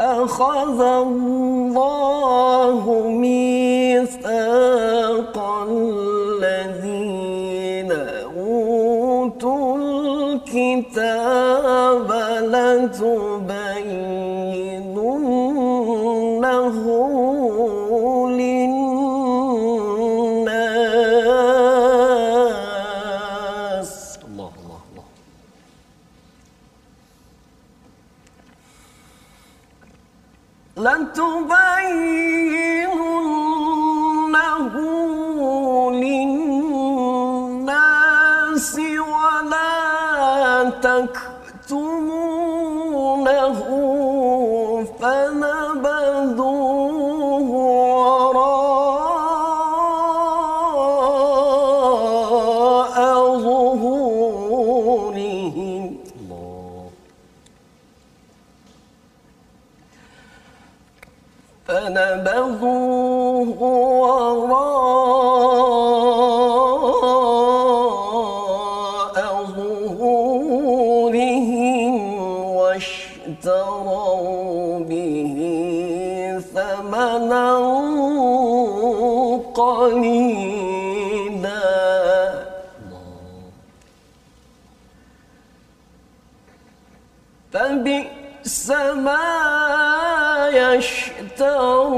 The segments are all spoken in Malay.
أخذ الله ميثاق الذين أوتوا الكتاب لتبيننه タンクどうも السماء يشترون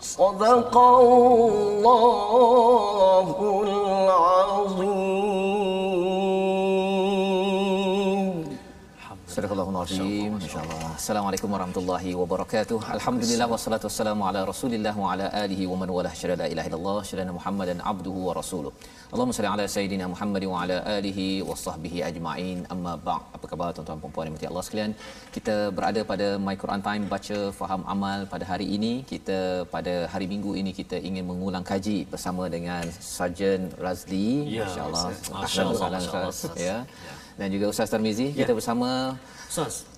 صدق الله. Assalamualaikum warahmatullahi wabarakatuh. Alhamdulillah wassalatu wassalamu ala Rasulillah wa ala alihi wa man walah syada la ilaha illallah syada Muhammadan abduhu wa rasuluh. Allahumma salli ala sayidina Muhammad wa ala alihi wa sahbihi ajma'in. Amma ba'd. Apa khabar tuan-tuan dan puan-puan yang Allah sekalian? Kita berada pada My Quran Time baca faham amal pada hari ini. Kita pada hari Minggu ini kita ingin mengulang kaji bersama dengan Sarjan Razli. Ya, Masya-Allah. Ustaz. Ahlan Masya wa Allah, sahlan, Masya Allah, Ustaz. Ustaz. Ya. Dan juga Ustaz Tarmizi kita bersama Ustaz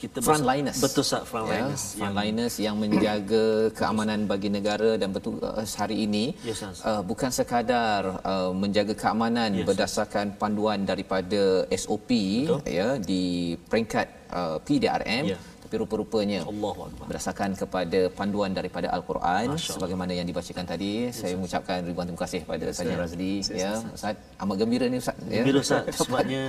kita frontliners. betul Ustaz frontliners ya, frontliners yang menjaga keamanan bagi negara dan betul uh, hari ini Ustaz. uh, bukan sekadar uh, menjaga keamanan Ustaz. berdasarkan panduan daripada SOP Betul. ya di peringkat uh, PDRM Ya. tapi rupa-rupanya berdasarkan kepada panduan daripada al-Quran sebagaimana yang dibacakan tadi saya mengucapkan ribuan terima kasih kepada Saja Razli Yes, ya Ustaz amat gembira ni Ustaz ya Bila Ustaz sebabnya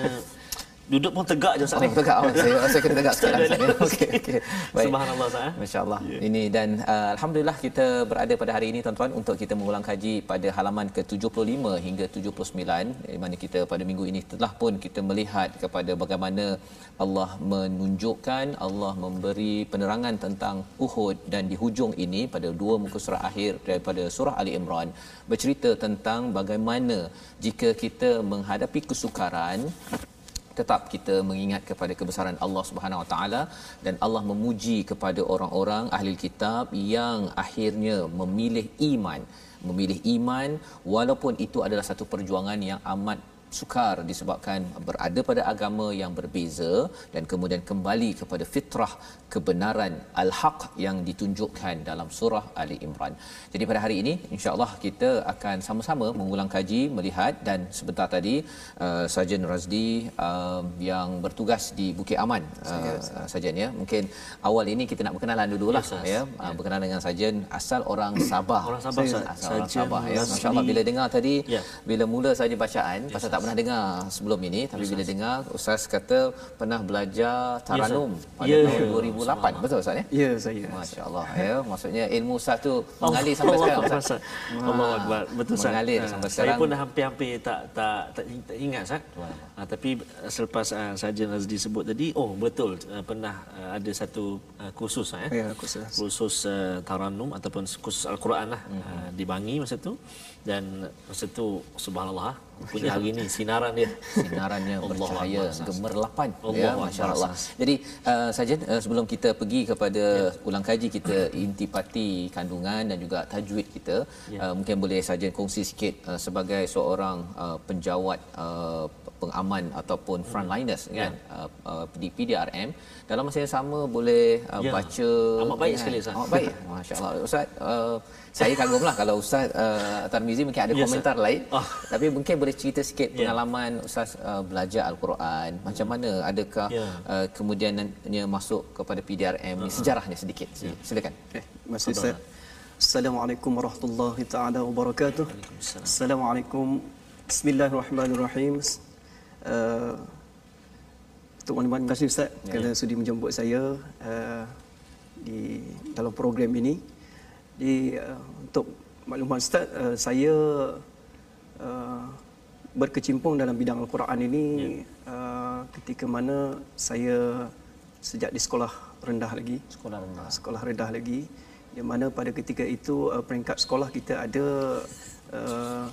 duduk pun tegak je Ustaz Oh, tegak. Oh, saya, saya kena tegak Ustaz, ya. Okey, okey. Baik. Subhanallah Ustaz eh? Masya-Allah. Ini dan uh, alhamdulillah kita berada pada hari ini tuan-tuan untuk kita mengulang kaji pada halaman ke-75 hingga 79 di mana kita pada minggu ini telah pun kita melihat kepada bagaimana Allah menunjukkan Allah memberi penerangan tentang Uhud dan di hujung ini pada dua muka surah akhir daripada surah Ali Imran bercerita tentang bagaimana jika kita menghadapi kesukaran tetap kita mengingat kepada kebesaran Allah Subhanahu Wa Taala dan Allah memuji kepada orang-orang ahli kitab yang akhirnya memilih iman. Memilih iman walaupun itu adalah satu perjuangan yang amat sukar disebabkan berada pada agama yang berbeza dan kemudian kembali kepada fitrah kebenaran al-haq yang ditunjukkan dalam surah Ali Imran. Jadi pada hari ini insya-Allah kita akan sama-sama mengulang kaji melihat dan sebentar tadi uh, Sarjan Razdi uh, yang bertugas di Bukit Aman uh, Sarjan ya. Mungkin awal ini kita nak berkenalan dululah Ustaz. ya. Uh, berkenalan dengan Sarjan asal orang Sabah. Orang Sabah, Ustaz. Asal orang Sabah ya. Masya-Allah bila dengar tadi Ya. bila mula saja bacaan pasal tak pernah dengar sebelum ini tapi bila dengar ustaz kata pernah belajar taranum Ustaz. pada Ya. tahun 2008 betul ustaz ya Ya saya. masya-Allah ya maksudnya ilmu ustaz tu mengalir sampai Allah sekarang ustaz Ustaz. Allah Akbar. Betul Ustaz. Mengalir Ah, sampai Saya sekarang. pun dah hampir-hampir tak tak tak, tak ingat Ustaz. Ah, tapi ah, selepas uh, Sarjan Razdi sebut tadi, oh betul uh, pernah uh, ada satu uh, kursus eh. Ya, kursus. Kursus uh, Taranum ataupun kursus Al-Quran lah uh, di Bangi masa tu dan masa tu subhanallah punya hari ni sinaran dia. sinarannya Allah bercahaya gemerlapan Allah ya masya-Allah. Jadi uh, saja uh, sebelum kita pergi kepada ulang kaji kita intipati kandungan dan juga tajwid kita uh, mungkin boleh saja kongsi sikit uh, sebagai seorang uh, penjawat uh, pengaman ataupun frontliners kan uh, uh, di PDRM dalam masa yang sama boleh uh, Ya. baca Amat baik kan? sekali, Ustaz. Amat baik. Masya-Allah. Ustaz uh, saya kagumlah kalau Ustaz uh, Tarmizi mungkin ada Ya, komentar Ustaz. lain Ah. tapi mungkin boleh cerita sikit Ya. pengalaman Ustaz uh, belajar Al-Quran macam mana adakah Ya. uh, kemudiannya masuk kepada PDRM ni sejarahnya sedikit Ya. silakan Eh, Masih Ustaz. Assalamualaikum warahmatullahi taala wabarakatuh. Assalamualaikum. Bismillahirrahmanirrahim. Uh, Tok Maklumat, terima kasih Ustaz Ya. kerana sudi menjemput saya uh, di dalam program ini. Di uh, untuk maklumat Ustaz, uh, saya uh, berkecimpung dalam bidang Al-Quran ini uh, ketika mana saya sejak di sekolah rendah lagi. sekolah rendah sekolah rendah lagi yang mana pada ketika itu uh, peringkat sekolah kita ada uh,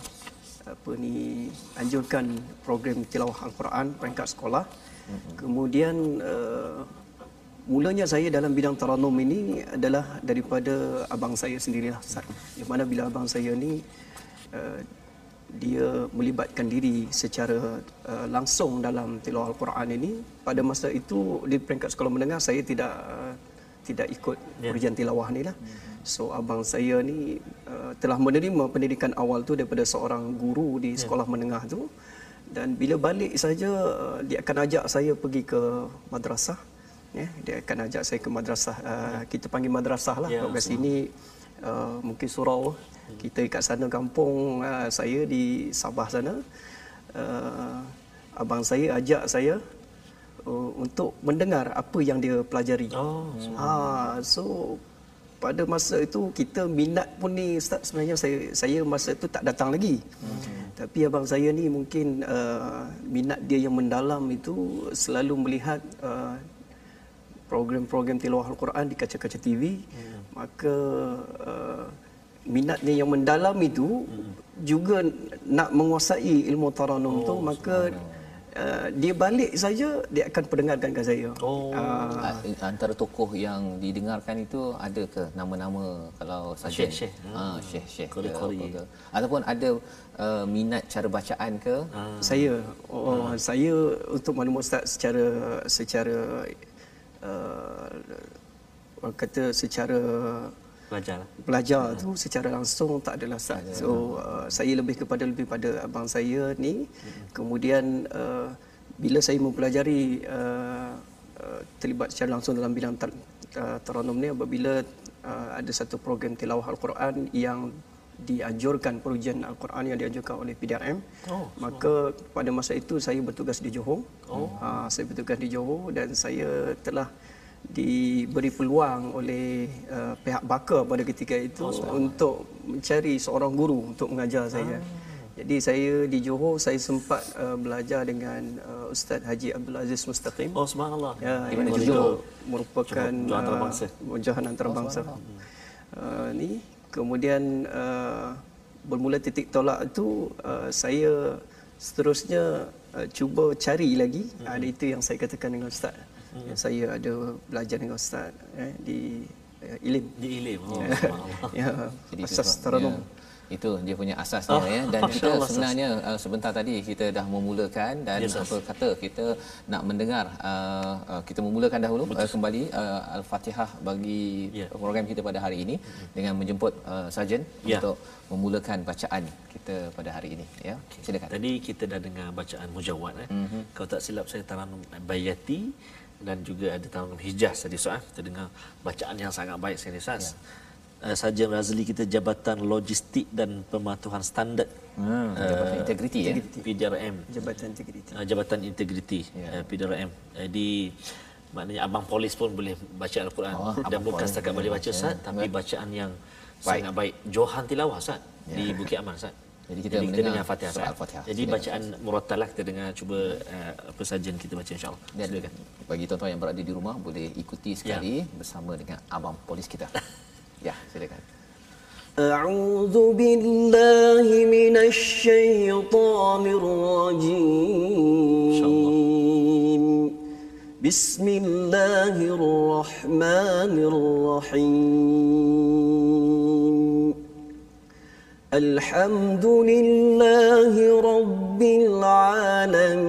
apa ni anjurkan program tilawah al-Quran peringkat sekolah. Kemudian uh, mulanya saya dalam bidang taranum ini adalah daripada abang saya sendirilah. Ustaz. Di mana bila abang saya ni uh, dia melibatkan diri secara uh, langsung dalam tilawah al-Quran ini pada masa itu di peringkat sekolah menengah saya tidak uh, tidak ikut Ya. ujian tilawah ni lah. So abang saya ni uh, telah menerima pendidikan awal tu daripada seorang guru di sekolah menengah tu dan bila balik saja uh, dia akan ajak saya pergi ke madrasah ya dia akan ajak saya ke madrasah. Uh, kita panggil madrasah lah. Ya, kalau kat sini uh, mungkin surau. Kita kat sana kampung uh, saya di Sabah sana. Uh, abang saya ajak saya uh, untuk mendengar apa yang dia pelajari. Oh, ha so pada masa itu kita minat pun ni Ustaz sebenarnya saya saya masa itu tak datang lagi. Hmm. Tapi abang saya ni mungkin uh, minat dia yang mendalam itu selalu melihat uh, program-program tilawah Al-Quran di kaca-kaca TV. Hmm. Maka uh, minatnya yang mendalam itu hmm. juga nak menguasai ilmu taranum oh, tu maka uh, dia balik saja dia akan pendengarkan ke saya. Oh. Uh, A- antara tokoh yang didengarkan itu ada ke nama-nama kalau saja Syekh-syekh. ah syekh syekh apa ke? ataupun ada uh, minat cara bacaan ke Saya oh saya untuk maklumat ustaz secara secara uh, orang kata secara Belajar lah. belajar tu secara langsung tak adalah ustaz. So uh, saya lebih kepada lebih pada abang saya ni kemudian uh, bila saya mempelajari uh, uh, terlibat secara langsung dalam bidang tar- uh, taranum ni apabila uh, ada satu program tilawah al-Quran yang dianjurkan perujian al-Quran yang dianjurkan oleh PDRM Oh, maka pada masa itu saya bertugas di Johor Oh. uh, saya bertugas di Johor dan saya telah diberi peluang oleh uh, pihak bakar pada ketika itu oh, untuk mencari seorang guru untuk mengajar saya. Jadi saya di Johor saya sempat uh, belajar dengan uh, Ustaz Haji Abdul Aziz Mustaqim. Oh, subhanallah. Ya, Di mana yang Johor? juga merupakan Johor antarabangsa. uh, antarabangsa. Uh, ni kemudian uh, bermula titik tolak itu uh, saya seterusnya uh, cuba cari lagi hmm. ada itu yang saya katakan dengan ustaz. Hmm. Yang saya ada belajar dengan ustaz eh, di uh, Ilim. Di Ilim. Oh, ya, Jadi asas sebabnya taranum. Itu dia punya asasnya Ah, ya dan kita Allah, sebenarnya uh, sebentar tadi kita dah memulakan dan Yes, apa kata kita nak mendengar uh, uh, kita memulakan dahulu uh, kembali uh, al-Fatihah bagi Ya. program kita pada hari ini dengan menjemput uh, sarjan Ya. untuk memulakan bacaan kita pada hari ini ya silakan Tadi kita dah dengar bacaan mujawad eh. Mhm. Mm-hmm. Kalau tak silap saya taranum bayati dan juga ada taranum hijaz tadi Ustaz. Kita dengar bacaan yang sangat baik sekali Ustaz. Ya. Uh, Sarjan Razli kita Jabatan Logistik dan Pematuhan Standard hmm, jabatan integriti ya PDRM. Jabatan Integriti. Uh, Jabatan Integriti Ya. uh, PDRM. Jadi maknanya abang polis pun boleh baca al-Quran Oh, dan abang bukan polis setakat boleh baca. Ustaz tapi Baik. bacaan yang Baik. sangat baik. Johan tilawah Ustaz di Bukit Aman Ustaz. Jadi kita kita mendengar dengar Fatihah. surah Ustaz. Al-Fatihah. Jadi Silakan, bacaan murattal lah kita dengar cuba uh, apa sajian kita baca insya-Allah. Silakan. bagi tuan-tuan yang berada di rumah boleh ikuti sekali Ya. bersama dengan abang polis kita ya silakan. أعوذ بالله من الشيطان الرجيم بسم الله الرحمن الرحيم الحمد لله رب العالمين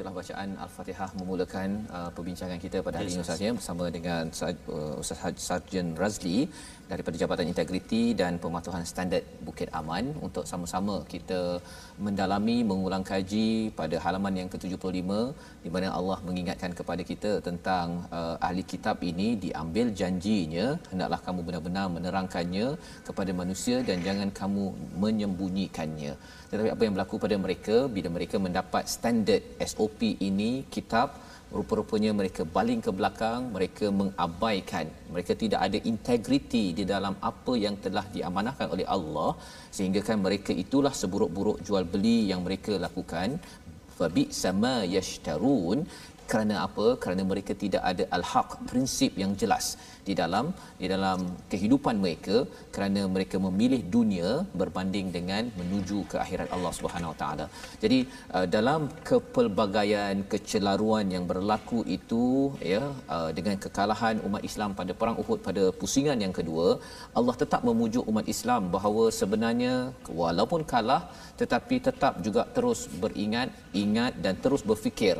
Begitulah bacaan Al-Fatihah memulakan uh, perbincangan kita pada hari ini Ustaz ya bersama dengan uh, Ustaz Haj Sarjan Razli daripada Jabatan Integriti dan Pematuhan Standard Bukit Aman. Untuk sama-sama kita mendalami mengulang kaji pada halaman yang ke-75 di mana Allah mengingatkan kepada kita tentang uh, ahli kitab ini diambil janjinya hendaklah kamu benar-benar menerangkannya kepada manusia dan jangan kamu menyembunyikannya. Tetapi apa yang berlaku pada mereka bila mereka mendapat standard SOP ini kitab rupa-rupanya mereka baling ke belakang mereka mengabaikan. Mereka tidak ada integriti di dalam apa yang telah diamanahkan oleh Allah sehingga kan mereka itulah seburuk-buruk jual beli yang mereka lakukan. Fabi sama yashtarun kerana apa kerana mereka tidak ada al-haq prinsip yang jelas di dalam di dalam kehidupan mereka kerana mereka memilih dunia berbanding dengan menuju ke akhirat Allah Subhanahu Wa Taala. Jadi uh, dalam kepelbagaian kecelaruan yang berlaku itu ya uh, dengan kekalahan umat Islam pada perang Uhud pada pusingan yang kedua Allah tetap memujuk umat Islam bahawa sebenarnya walaupun kalah tetapi tetap juga terus beringat ingat dan terus berfikir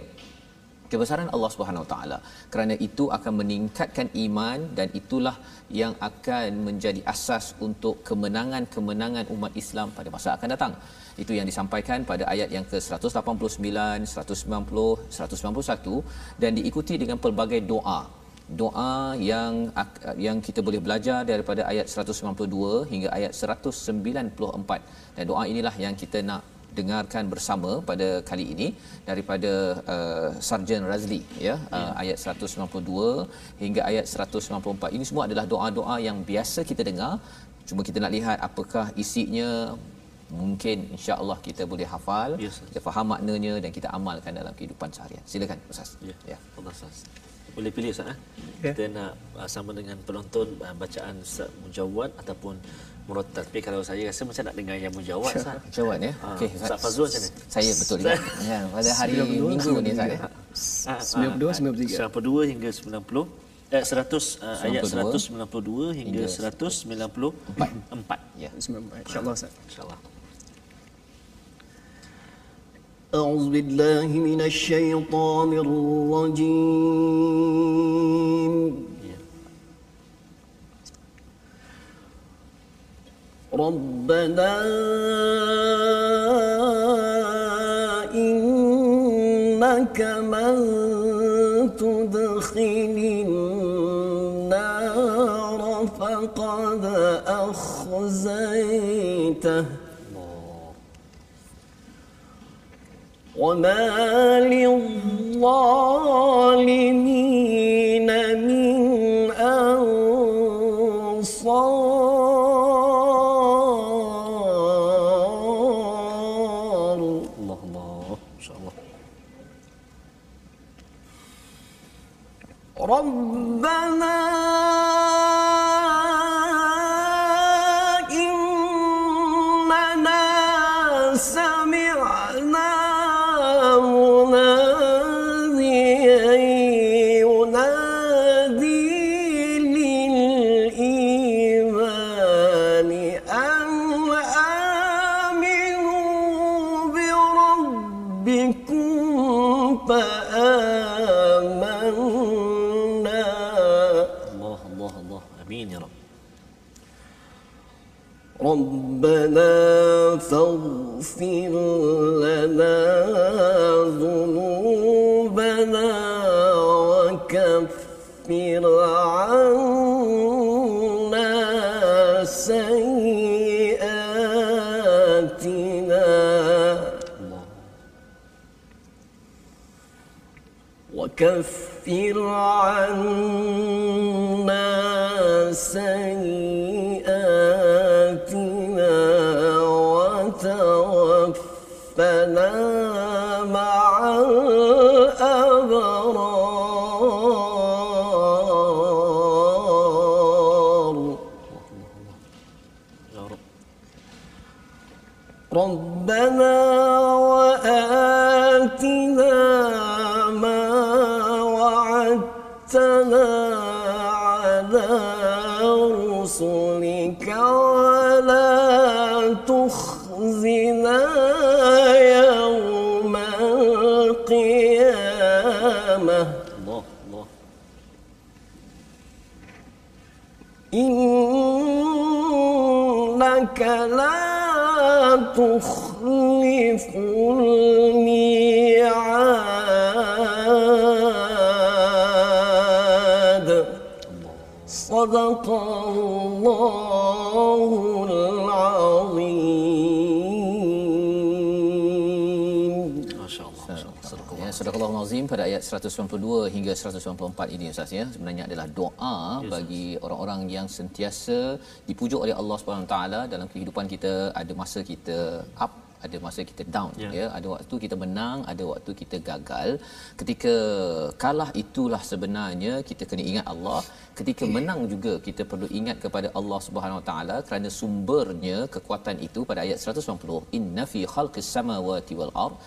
kebesaran Allah Subhanahu Taala. Kerana itu akan meningkatkan iman dan itulah yang akan menjadi asas untuk kemenangan-kemenangan umat Islam pada masa akan datang. Itu yang disampaikan pada ayat yang ke-189, 190, 191 dan diikuti dengan pelbagai doa. Doa yang yang kita boleh belajar daripada ayat 192 hingga ayat 194 dan doa inilah yang kita nak dengarkan bersama pada kali ini daripada uh, Sarjan Razli ya uh, ayat 192 hingga ayat 194 ini semua adalah doa-doa yang biasa kita dengar cuma kita nak lihat apakah isinya mungkin insya-Allah kita boleh hafal Ya, Ustaz. kita faham maknanya dan kita amalkan dalam kehidupan seharian silakan ustaz Ya. ya Allah Ustaz. Boleh pilih Ustaz eh? Ya. Kita nak uh, sama dengan penonton uh, bacaan Ustaz Mujawad ataupun Murattal. Tapi kalau saya rasa macam nak dengar yang Mujawad Ustaz. jawab ya Ah, okey Ustaz Fazrul macam mana? saya betul juga ya pada hari 92, minggu ni Ustaz ya. Ah, 92, 93. 92 hingga 90 eh 100 uh, ayat 92 192 hingga hingga 194 ya InsyaAllah Ustaz. insyaallah أعوذ بالله من الشيطان الرجيم ربنا إنك من تدخل النار فقد أخزيته. وما للظالمين من القيامة. الله الله. إنك لا تخلف الميعاد. صدق الله Sadaqallahul Azim pada ayat 192 hingga 194 ini Ustaz ya. Sebenarnya adalah doa yes, bagi orang-orang yang sentiasa dipujuk oleh Allah Subhanahu taala dalam kehidupan kita. Ada masa kita up ada masa kita down yeah. ya. Ada waktu kita menang ada waktu kita gagal. Ketika kalah itulah sebenarnya kita kena ingat Allah. Ketika menang juga kita perlu ingat kepada Allah Subhanahu taala kerana sumbernya kekuatan itu pada ayat 190 inna fi khalqis samawati wal ardh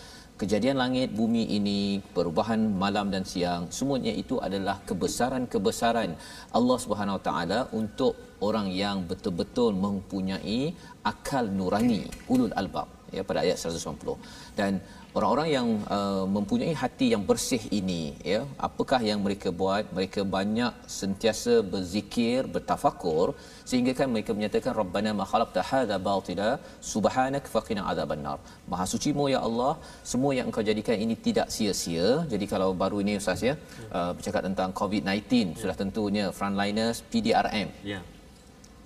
kejadian langit bumi ini perubahan malam dan siang semuanya itu adalah kebesaran-kebesaran Allah Subhanahu Wa Taala untuk orang yang betul-betul mempunyai akal nurani ulul albab ya pada ayat 190 dan orang-orang yang uh, mempunyai hati yang bersih ini ya apakah yang mereka buat? Mereka banyak sentiasa berzikir bertafakur sehingga kan mereka menyatakan rabbana ma khalaqta hadza batila subhanak faqina adzabannar maha sucimu ya Allah semua yang engkau jadikan ini tidak sia-sia. Jadi kalau baru ini ustaz ya uh, bercakap tentang covid-19 sudah tentunya frontliners PDRM ya.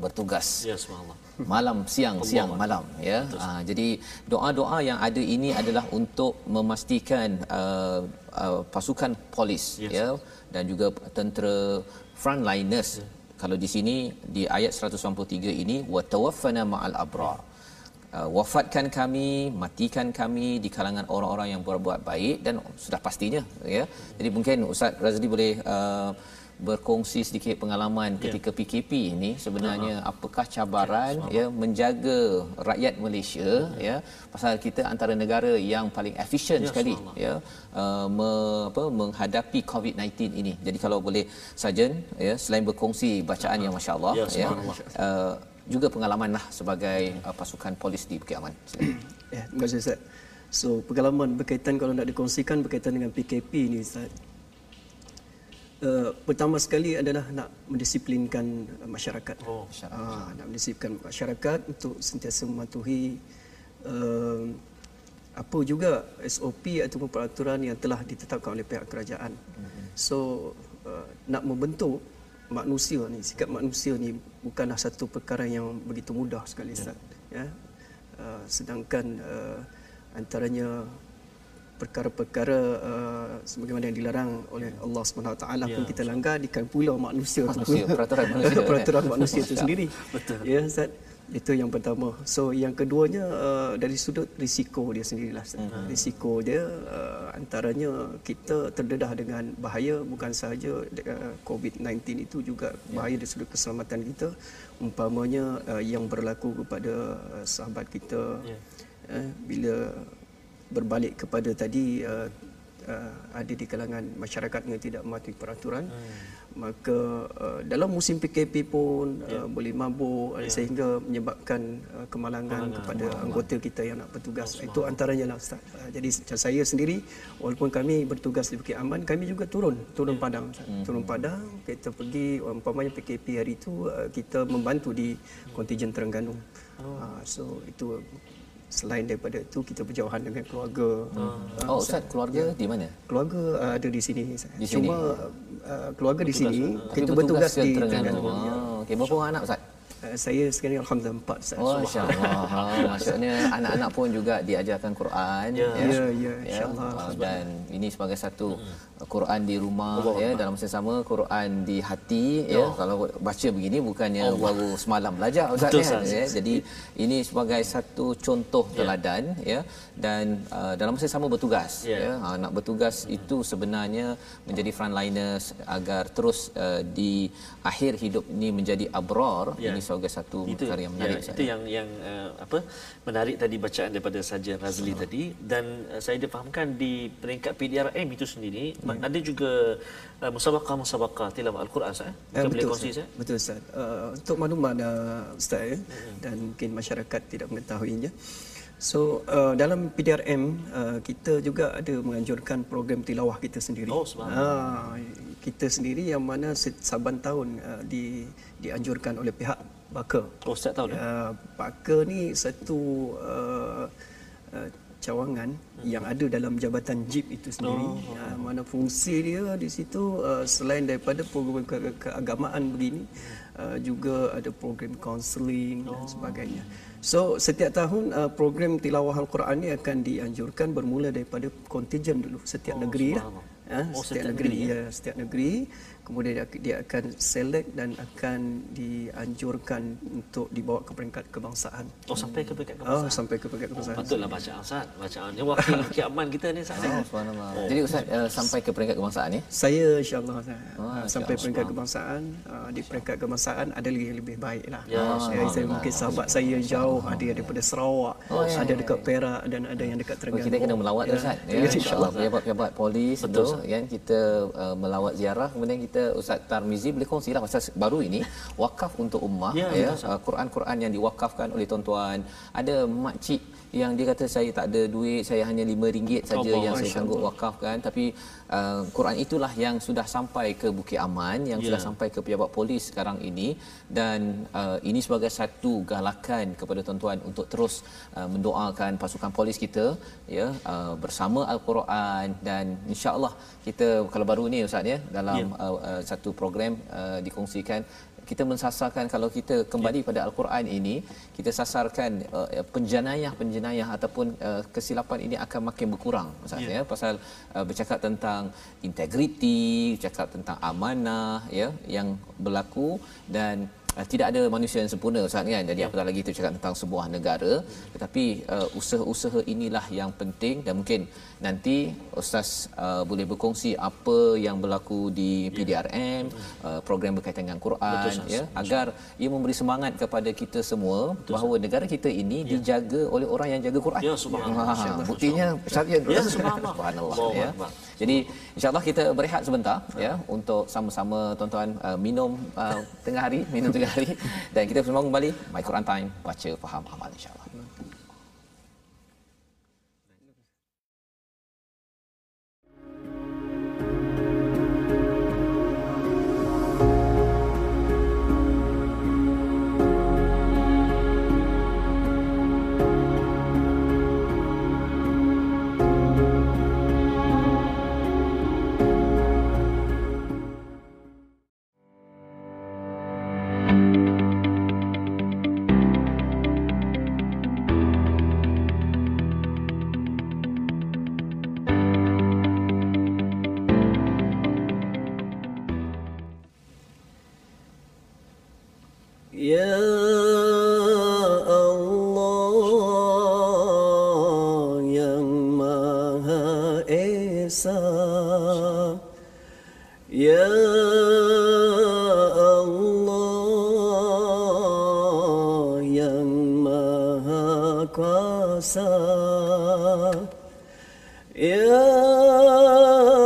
Bertugas. Ya subhanallah malam siang siang malam ya. Ha, jadi doa-doa yang ada ini adalah untuk memastikan uh, uh, pasukan polis Yes. ya dan juga tentera frontliners. Kalau di sini di ayat 193 ini wa tawaffana ma'al abrar uh, wafatkan kami matikan kami di kalangan orang-orang yang berbuat baik dan sudah pastinya ya. Jadi mungkin ustaz Razli boleh uh, berkongsi sedikit pengalaman ketika PKP ini sebenarnya apakah cabaran ya menjaga rakyat Malaysia ya pasal kita antara negara yang paling efisien Ya, sekali subhanallah. ya uh, me, apa menghadapi COVID-19 ini. Jadi kalau boleh Sajen ya selain berkongsi bacaan yang masya-Allah Ya, ya, subhanallah. uh, juga pengalaman lah sebagai uh, pasukan polis di Bukit Aman. Ya, terima kasih Ustaz. So, pengalaman berkaitan kalau nak dikongsikan berkaitan dengan PKP ni Ustaz. Uh, pertama sekali adalah nak mendisiplinkan uh, masyarakat. Oh, Ah, nak mendisiplinkan masyarakat untuk sentiasa mematuhi uh, apa juga SOP ataupun peraturan yang telah ditetapkan oleh pihak kerajaan. So uh, nak membentuk manusia ni, sikap manusia ni bukanlah satu perkara yang begitu mudah sekali Ustaz. Ya. Uh, sedangkan uh, antaranya perkara-perkara uh, sebagaimana yang dilarang oleh Allah Subhanahu Wa Taala pun Ya, kita langgar dikan pula manusia tu Manusia, peraturan manusia, peraturan manusia itu sendiri Betul. ya Ustaz itu yang pertama so yang keduanya uh, dari sudut risiko dia sendirilah Ustaz. Hmm. risiko dia uh, antaranya kita terdedah dengan bahaya bukan sahaja uh, COVID-19 itu juga Ya. bahaya dari sudut keselamatan kita umpamanya uh, yang berlaku kepada uh, sahabat kita Ya. eh, bila berbalik kepada tadi uh, uh, ada di kalangan masyarakat yang tidak mematuhi peraturan maka uh, dalam musim PKP pun uh, boleh mabuk uh, sehingga menyebabkan uh, kemalangan kepada anggota kita yang nak bertugas. Itu antaranya lah Ustaz. Uh, jadi saya sendiri walaupun kami bertugas di Bukit Aman kami juga turun turun padang Ustaz. turun padang kita pergi umpamanya PKP hari itu uh, kita membantu di kontijen Terengganu. Uh, so itu selain daripada itu kita berjauhan dengan keluarga uh, Oh Ustaz, keluarga di mana? keluarga uh, ada di sini Di sini. cuma uh, keluarga di sini Tapi kita bertugas ke di Terengganu. Terengganu ya. Oh, okey. Berapa orang anak Ustaz? Uh, saya sekarang alhamdulillah empat Ustaz. Oh, insya-Allah. Ha, maksudnya anak-anak pun juga diajarkan Quran Ya. Ya, ya, insya-Allah. Ah, dan ini sebagai satu Quran di rumah ya dalam masa yang sama Quran di hati ya kalau baca begini bukannya baru semalam belajar ustaz Betul, ya. Ustaz. ya jadi ini sebagai satu contoh teladan ya dan uh, dalam masa yang sama bertugas Ya. ya ha, nak bertugas itu sebenarnya menjadi frontliners agar terus uh, di akhir hidup ini menjadi abrar Ya. ini sebagai satu itu perkara yang menarik ya, itu ya. yang yang uh, apa menarik tadi bacaan daripada Sarjan Razli tadi dan uh, saya difahamkan di peringkat PDRM itu sendiri ma- ada juga uh, musabaqah-musabaqah tilawah al-Quran Ustaz. Ya, boleh betul, kongsi Ustaz. Ustaz. Betul Ustaz. Uh, untuk maklumat uh, Ustaz ya, dan mungkin masyarakat tidak mengetahuinya. So uh, dalam PDRM uh, kita juga ada menganjurkan program tilawah kita sendiri. Oh, subhanallah. Ah, kita sendiri yang mana saban tahun uh, di dianjurkan oleh pihak Baka. Oh Ustaz tahu dah. Uh, Baka ni satu uh, uh, cawangan yang ada dalam jabatan JIP itu sendiri. Oh, uh, mana fungsi dia di situ uh, selain daripada program ke- keagamaan begini uh, juga ada program counselling dan sebagainya. So setiap tahun uh, program tilawah al-Quran ni akan dianjurkan bermula daripada kontijen dulu setiap negeri lah. Ha, Oh, setiap, setiap negeri, negeri, ya, setiap negeri kemudian dia, dia akan select dan akan dianjurkan untuk dibawa ke peringkat kebangsaan. Oh sampai ke peringkat Oh, kebangsaan. sampai ke peringkat Oh, kebangsaan. patutlah bacaan Ustaz. Bacaan ni wakil kiaman kita ni Ustaz. Oh, subhanallah. Jadi Ustaz uh, sampai ke peringkat kebangsaan ni Saya insyaAllah saya, Oh, uh, sampai peringkat kebangsaan uh, di peringkat kebangsaan ada lagi yang lebih baik lah. Ya, saya, saya mungkin sahabat saya jauh ada yang daripada Sarawak, ada dekat Perak dan ada yang dekat Oh, Terengganu. kita kena melawat Ya, ya, Ustaz. ya, insyaAllah. Pejabat-pejabat polis tu kan kita uh, melawat ziarah kemudian kita Ustaz Tarmizi boleh kongsilah pasal baru ini wakaf untuk ummah Ya, ya, uh, Quran-Quran yang diwakafkan oleh tuan-tuan. Ada makcik yang dia kata saya tak ada duit, saya hanya RM5 saja yang saya sanggup wakafkan tapi uh, Quran itulah yang sudah sampai ke Bukit Aman, yang Ya. sudah sampai ke pejabat polis sekarang ini dan uh, ini sebagai satu galakan kepada tuan-tuan untuk terus uh, mendoakan pasukan polis kita ya uh, bersama al-Quran dan insya-Allah kita kalau baru ni ustaz ya dalam Ya. uh, uh, satu program uh, dikongsikan kita mensasarkan kalau kita kembali pada al-Quran ini kita sasarkan uh, penjenayah-penjenayah ataupun uh, kesilapan ini akan makin berkurang ustaz Ya. ya pasal uh, bercakap tentang integriti bercakap tentang amanah ya yang berlaku dan tidak ada manusia yang sempurna Ustaz kan. Jadi apatah lagi kita cakap tentang sebuah negara. Tetapi uh, usaha-usaha inilah yang penting dan mungkin nanti ustaz uh, boleh berkongsi apa yang berlaku di PDRM uh, program berkaitan dengan Quran Betul, ya agar ia memberi semangat kepada kita semua bahawa negara kita ini dijaga oleh orang yang jaga Quran. Ya, subhanallah. Ha, buktinya syariat Ya, subhanallah. subhanallah Allahu ya. Jadi insyaallah kita berehat sebentar ya untuk sama-sama tuan-tuan uh, minum uh, tengah hari, minum tengah hari dan kita bersama kembali My Quran Time baca faham amal insyaallah. Yang Maha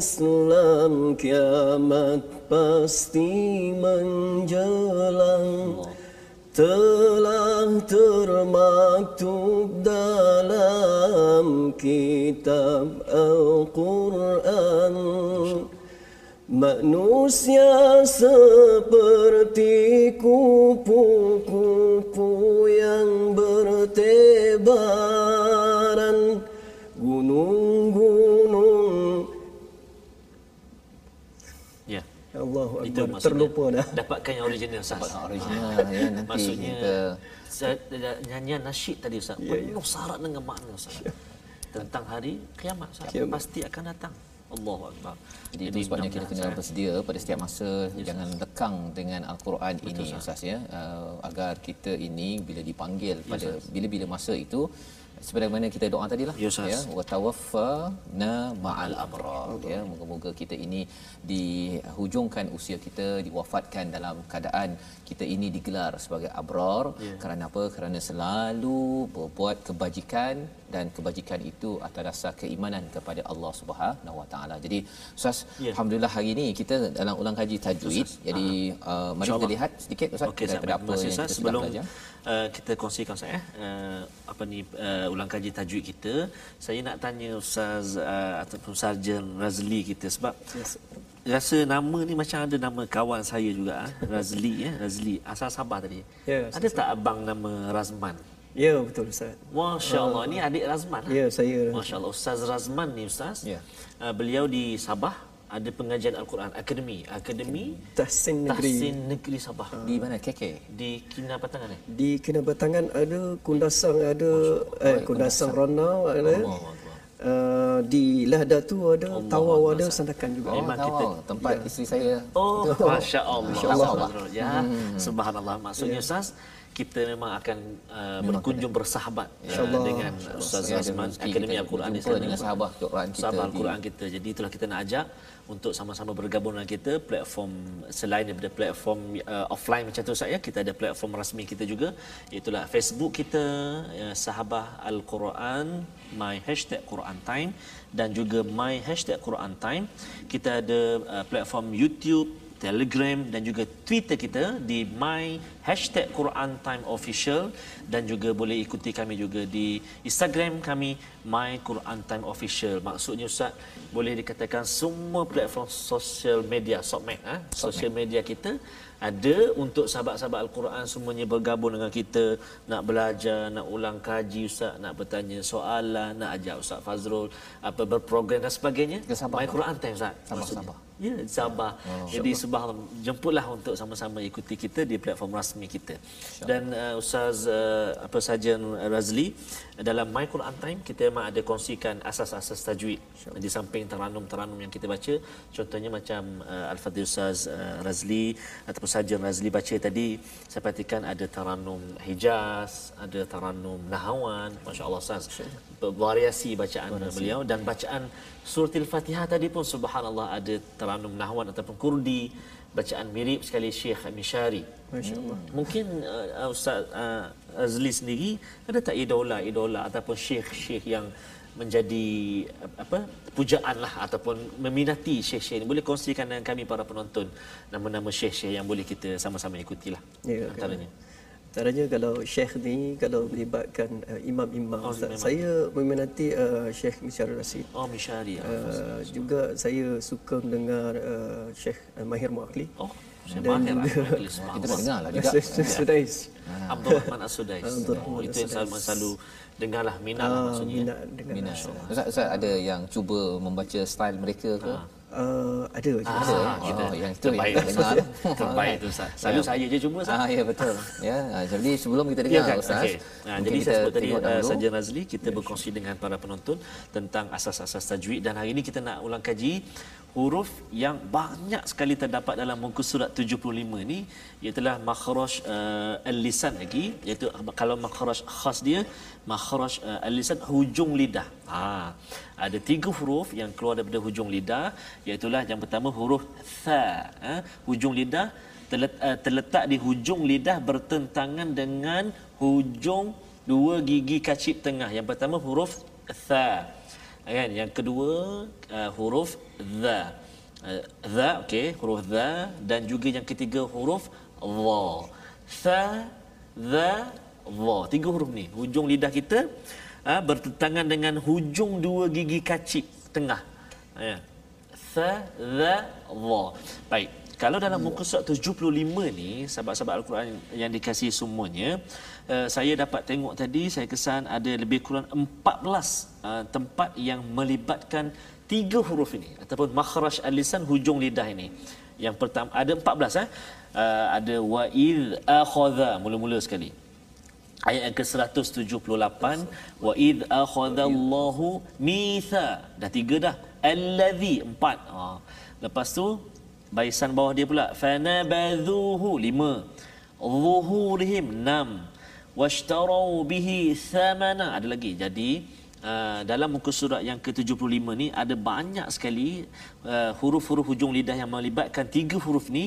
Islam kiamat pasti menjelang. Telah termaktub dalam kitab Al-Quran. Manusia seperti kupu-kupu yang Allahu Akbar. Terlupa dah. Dapatkan yang original Ustaz. Dapatkan original, ya, nanti Maksudnya kita- saya- nyanyian nasyid tadi Ustaz. Ya, penuh syarat dengan makna Ustaz. Tentang hari kiamat Ustaz. Kiamat. Pasti akan datang. Allahu Akbar. Jadi, itu sebabnya kita kena bersedia pada setiap masa jangan lekang dengan al-Quran ini Ustaz ya uh, agar kita ini bila dipanggil pada bila-bila masa itu sebagaimana kita doa tadilah Ya, Ustaz. wa tawaffana ma'al abrar ya moga-moga kita ini dihujungkan usia kita diwafatkan dalam keadaan kita ini digelar sebagai abrar Ya. kerana apa kerana selalu berbuat kebajikan dan kebajikan itu atas dasar keimanan kepada Allah Subhanahu Wa Taala. Jadi Ustaz, Ya. alhamdulillah hari ini kita dalam ulang kaji tajwid. Jadi uh, mari kita lihat sedikit Ustaz Ustaz. daripada apa kasih, yang Ustaz. kita Sebelum belajar. uh, kita kongsikan saya uh, apa ni uh, ulang kaji tajwid kita, saya nak tanya Ustaz uh, ataupun Sarjan Razli kita sebab Yes. Rasa nama ni macam ada nama kawan saya juga ah, Razli ya, Razli asal Sabah tadi. Ya, ada tak abang nama Razman? Ya, betul Ustaz. Masya Allah, ni adik Razman. ah? Ya, saya. Masya Allah, Ustaz Razman ni Ustaz. Ya. Uh, beliau di Sabah ada pengajian Al-Quran Akademi, Akademi Tahsin Negeri. Tahsin Negeri Sabah. Di mana KK? Di Kinabatangan eh? Di Kinabatangan ada Kundasang ada eh Kundasang Ronau ada. Uh, di Lahdatu ada Tawau ada Sandakan juga. Oh, Memang tahu kita- tempat isteri saya. Oh, Masya Allah. Masya Allah. Ya, subhanallah. Maksudnya Ustaz, kita memang akan uh, berkunjung bersahabat uh, dengan Ustaz Ya, rezeki Akademi Al-Quran di sana. dengan sahabat Quran kita Sahabat Al-Quran kita. Jadi itulah kita nak ajak untuk sama-sama bergabung dengan kita platform selain daripada platform uh, offline macam tu saya kita ada platform rasmi kita juga itulah Facebook kita uh, Sahabah Al-Quran my hashtag Quran Time dan juga my hashtag Quran Time. Kita ada uh, platform YouTube Telegram dan juga Twitter kita di my hashtag Quran Time Official dan juga boleh ikuti kami juga di Instagram kami my Quran Time Official. Maksudnya Ustaz boleh dikatakan semua platform sosial media Sokmed ah sosial media kita ada untuk sahabat-sahabat Al-Quran semuanya bergabung dengan kita nak belajar, nak ulang kaji Ustaz, nak bertanya soalan, nak ajak Ustaz Fazrul apa berprogram dan sebagainya. Sabah. My Quran Time Ustaz. Maksudnya. Sabah. Ya, Sabah. Oh, Jadi subhanallah jemputlah untuk sama-sama ikuti kita di platform rasmi kita. Dan uh, Ustaz uh, apa saja Razli dalam My Quran Time kita memang ada kongsikan asas-asas tajwid di samping teranum-teranum yang kita baca. Contohnya macam uh, Al-Fadhil Ustaz uh, Razli ataupun saja Razli baca tadi saya perhatikan ada teranum Hijaz, ada teranum Nahawan, masya-Allah Ustaz. Variasi bacaan beliau dan bacaan suratul Fatihah tadi pun subhanallah ada teranum Nahwan ataupun Kurdi bacaan mirip sekali Syekh Mishari. Masya-Allah. Mungkin uh, Ustaz uh, Azli sendiri ada tak idola-idola ataupun syekh-syekh yang menjadi uh, apa pujaan lah ataupun meminati syekh-syekh ini boleh kongsikan dengan kami para penonton nama-nama syekh-syekh yang boleh kita sama-sama ikutilah Ya, antaranya. Antaranya kalau Syekh ni kalau melibatkan uh, imam-imam Oh, Ustaz, saya meminati uh, Syekh Misyarul Rasid. Oh Mishari. ya. Uh, juga saya suka mendengar uh, Syekh uh, Mahir Muakli. oh, dan mahir lah. Kita nak dengar lah juga. Sudais. Abdul Rahman As-Sudais. Abdul Oh, Rahman itu yang selalu, selalu dengarlah minat Ah, maksudnya. minat dengan Minat. Ustaz, Ustaz ada yang cuba membaca style mereka ke? Uh, ada je. Ah, Ada. kita Oh, yang itu yang terbaik kita dengar. terbaik tu Ustaz. Selalu Ya. saya je cuba Ustaz. Ah ya betul. Ya, ah, jadi sebelum kita Ya dengar kan? Ustaz. Okey. Nah, jadi kita saya sebut tadi uh, dahulu. saja Razli kita berkongsi dengan para penonton tentang asas-asas tajwid dan hari ini kita nak ulang kaji huruf yang banyak sekali terdapat dalam muka surat 75 ni ialah makhraj uh, al-lisan lagi iaitu kalau makhraj khas dia makhraj uh, al-lisan hujung lidah. Ha ada tiga huruf yang keluar daripada hujung lidah iaitu yang pertama huruf tha ha? hujung lidah terletak, uh, terletak di hujung lidah bertentangan dengan hujung dua gigi kacip tengah. Yang pertama huruf tha kan? Yang kedua uh, huruf dha. Uh, dha okey huruf dha. Dan juga yang ketiga huruf dha. Tha dha dha. Tiga huruf ni. Hujung lidah kita uh, bertentangan dengan hujung dua gigi kacip tengah. Ya. Tha dha dha. Baik. Kalau dalam muka surat 75 ni sahabat-sahabat al-Quran yang dikasihi semuanya uh, saya dapat tengok tadi saya kesan ada lebih kurang 14 uh, tempat yang melibatkan tiga huruf ini ataupun makhraj al-lisan hujung lidah ini. Yang pertama ada 14 eh. Uh, ada wa id akhadha mula-mula sekali. Ayat yang ke-178 wa id akhadha Allahu mitha dah tiga dah allazi empat. Uh. Lepas tu barisan bawah dia pula fanabadhuhu lima. Zuhurihim enam. Washtarau bihi thamana ada lagi. Jadi Uh, dalam muka surat yang ke-75 ni ada banyak sekali uh, huruf-huruf hujung lidah yang melibatkan tiga huruf ni.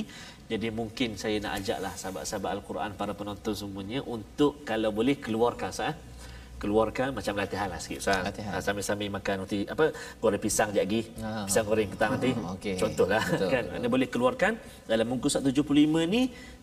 Jadi mungkin saya nak ajaklah sahabat-sahabat al-Quran para penonton semuanya untuk kalau boleh keluarkan sah keluarkan macam latihan lah sikit Ustaz. Latihan. Ha, sambil-sambil makan nanti apa goreng pisang je lagi. Ha, pisang goreng petang nanti. Ha, okay. Contohlah betul, kan. Betul. Anda boleh keluarkan dalam muka surat 75 ni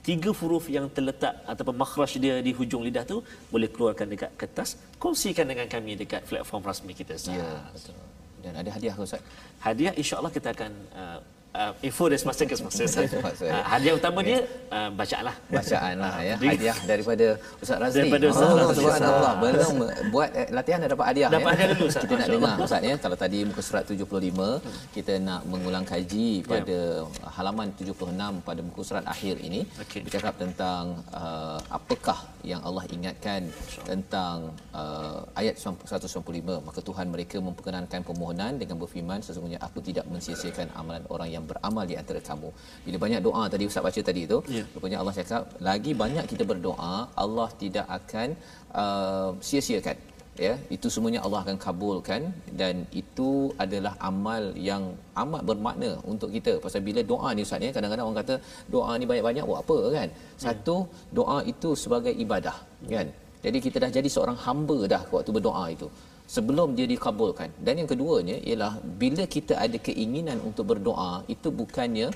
tiga huruf yang terletak ataupun makhraj dia di hujung lidah tu boleh keluarkan dekat kertas, kongsikan dengan kami dekat platform rasmi kita Ustaz. Ya, betul. Dan ada hadiah ke Ustaz? Hadiah insya-Allah kita akan uh, uh, info dari semasa ke semasa. uh, hadiah utama dia uh, bacaan lah. Bacaan lah ya. Hadiah daripada Ustaz Razli. Daripada Ustaz oh, Razli. Subhanallah. Belum buat eh, latihan dah dapat hadiah. Dapat ya. hadiah dulu Ustaz. Kita nak dengar Ustaz ya. Kalau tadi muka surat 75, kita nak mengulang kaji ya. pada yeah. halaman 76 pada muka surat akhir ini. Okay. Bercakap tentang uh, apakah yang Allah ingatkan tentang uh, ayat 195. Maka Tuhan mereka memperkenankan permohonan dengan berfirman sesungguhnya aku tidak mensia-siakan amalan orang yang beramal di antara kamu. Bila banyak doa tadi Ustaz baca tadi tu, yeah. rupanya Allah cakap lagi banyak kita berdoa, Allah tidak akan uh, sia-siakan. Ya, itu semuanya Allah akan kabulkan dan itu adalah amal yang amat bermakna untuk kita. Pasal bila doa ni Ustaz ya, kadang-kadang orang kata doa ni banyak-banyak buat apa kan? Satu, doa itu sebagai ibadah, kan? Jadi kita dah jadi seorang hamba dah waktu berdoa itu sebelum dia dikabulkan. Dan yang keduanya ialah bila kita ada keinginan untuk berdoa itu bukannya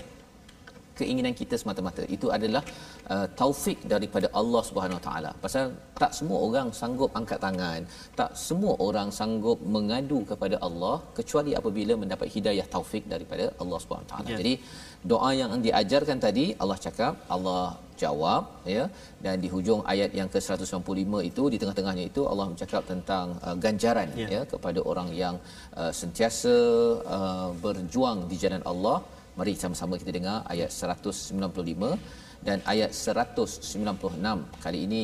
keinginan kita semata-mata. Itu adalah uh, taufik daripada Allah Subhanahu Taala. Pasal tak semua orang sanggup angkat tangan, tak semua orang sanggup mengadu kepada Allah kecuali apabila mendapat hidayah taufik daripada Allah Subhanahu Taala. Ya. Jadi doa yang diajarkan tadi Allah cakap, Allah jawab ya dan di hujung ayat yang ke-195 itu di tengah-tengahnya itu Allah bercakap tentang uh, ganjaran ya. ya kepada orang yang uh, sentiasa uh, berjuang di jalan Allah Mari sama-sama kita dengar ayat 195 dan ayat 196. Kali ini